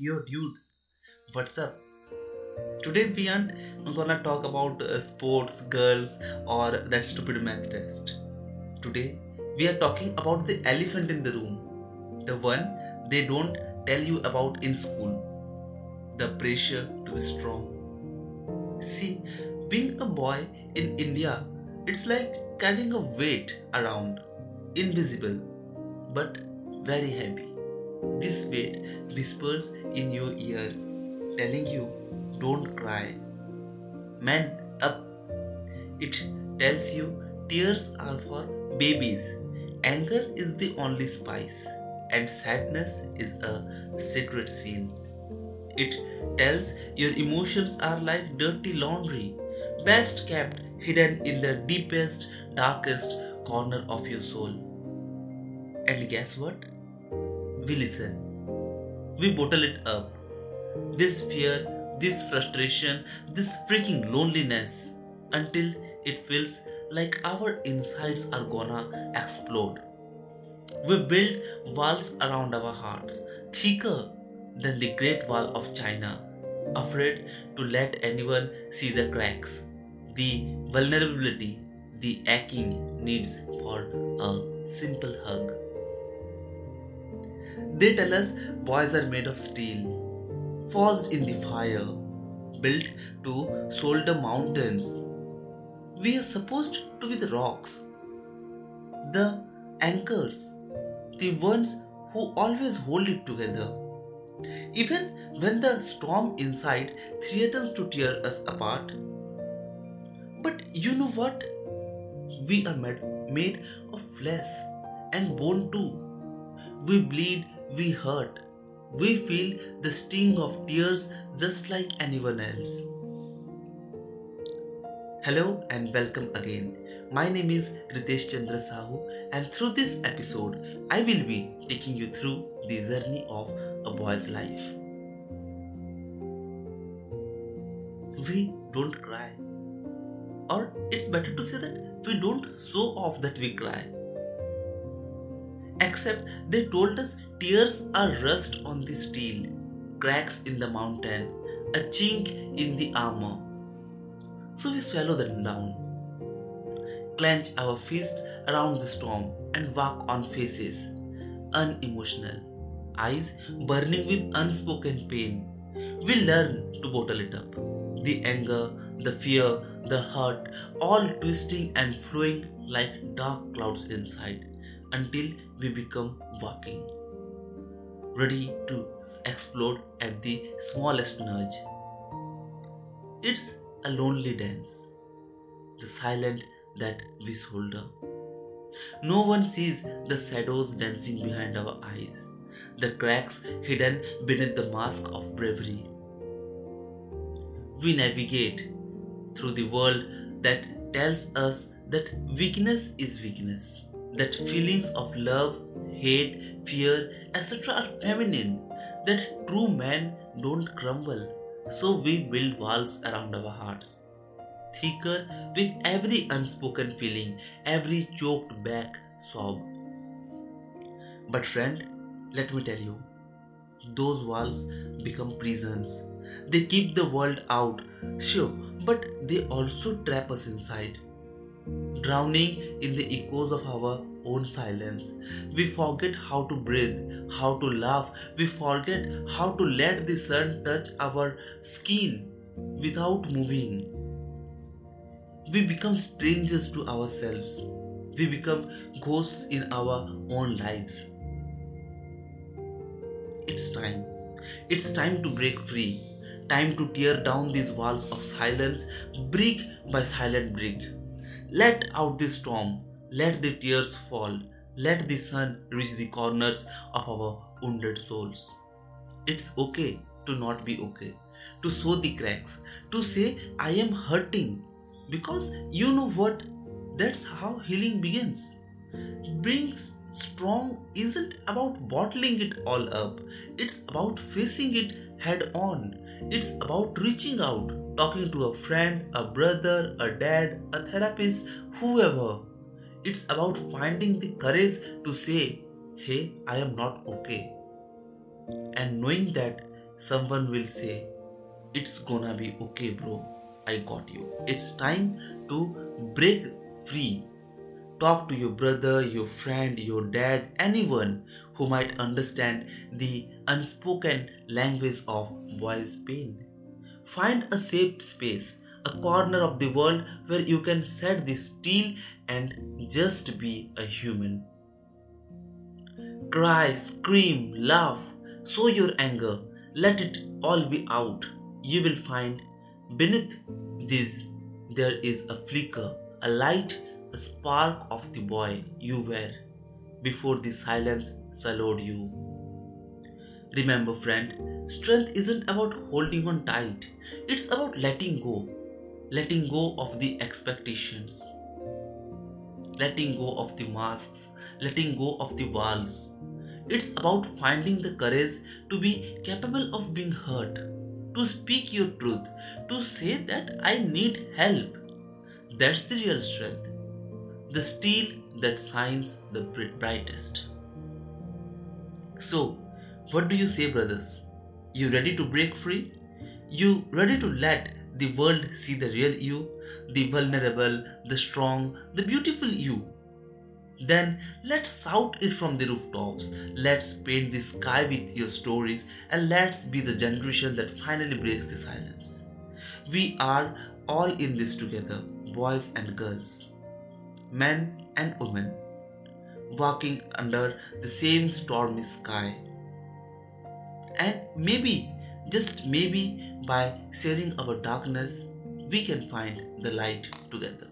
Yo, dudes, what's up? Today we aren't gonna talk about uh, sports, girls, or that stupid math test. Today we are talking about the elephant in the room, the one they don't tell you about in school the pressure to be strong. See, being a boy in India, it's like carrying a weight around, invisible, but very heavy. This weight whispers in your ear, telling you, don't cry. Man up. It tells you tears are for babies. Anger is the only spice, and sadness is a secret sin. It tells your emotions are like dirty laundry, best kept hidden in the deepest, darkest corner of your soul. And guess what? We listen. We bottle it up. This fear, this frustration, this freaking loneliness until it feels like our insides are gonna explode. We build walls around our hearts, thicker than the Great Wall of China, afraid to let anyone see the cracks, the vulnerability, the aching needs for a simple hug. They tell us boys are made of steel, forged in the fire, built to solder mountains. We are supposed to be the rocks, the anchors, the ones who always hold it together. Even when the storm inside threatens to tear us apart. But you know what? We are made, made of flesh and bone too. We bleed, we hurt, we feel the sting of tears just like anyone else. Hello and welcome again. My name is Ritesh Chandra Sahu, and through this episode, I will be taking you through the journey of a boy's life. We don't cry, or it's better to say that we don't show off that we cry. Except they told us tears are rust on the steel, cracks in the mountain, a chink in the armor. So we swallow them down, clench our fists around the storm, and walk on faces, unemotional, eyes burning with unspoken pain. We learn to bottle it up. The anger, the fear, the hurt, all twisting and flowing like dark clouds inside until we become walking, ready to explode at the smallest nudge. It's a lonely dance, the silent that we shoulder. No one sees the shadows dancing behind our eyes, the cracks hidden beneath the mask of bravery. We navigate through the world that tells us that weakness is weakness, that feelings of love, hate, fear, etc. are feminine, that true men don't crumble. So we build walls around our hearts, thicker with every unspoken feeling, every choked back sob. But, friend, let me tell you, those walls become prisons. They keep the world out, sure, but they also trap us inside. Drowning in the echoes of our own silence. We forget how to breathe, how to laugh. We forget how to let the sun touch our skin without moving. We become strangers to ourselves. We become ghosts in our own lives. It's time. It's time to break free. Time to tear down these walls of silence, brick by silent brick. Let out the storm. Let the tears fall. Let the sun reach the corners of our wounded souls. It's okay to not be okay. To show the cracks. To say, I am hurting. Because you know what? That's how healing begins. Brings strong isn't about bottling it all up, it's about facing it head on. It's about reaching out, talking to a friend, a brother, a dad, a therapist, whoever. It's about finding the courage to say, Hey, I am not okay. And knowing that someone will say, It's gonna be okay, bro. I got you. It's time to break free. Talk to your brother, your friend, your dad, anyone who might understand the unspoken language of boys' pain. Find a safe space, a corner of the world where you can set the steel and just be a human. Cry, scream, laugh, show your anger, let it all be out. You will find beneath this there is a flicker, a light, spark of the boy you were before the silence swallowed you. Remember, friend, strength isn't about holding on tight, it's about letting go. Letting go of the expectations, letting go of the masks, letting go of the walls. It's about finding the courage to be capable of being hurt, to speak your truth, to say that I need help. That's the real strength, the steel that shines the brightest. So, what do you say, brothers? You ready to break free? You ready to let the world see the real you, the vulnerable, the strong, the beautiful you? Then let's shout it from the rooftops. Let's paint the sky with your stories and let's be the generation that finally breaks the silence. We are all in this together, boys and girls, men and women, walking under the same stormy sky. And maybe, just maybe, by sharing our darkness, we can find the light together.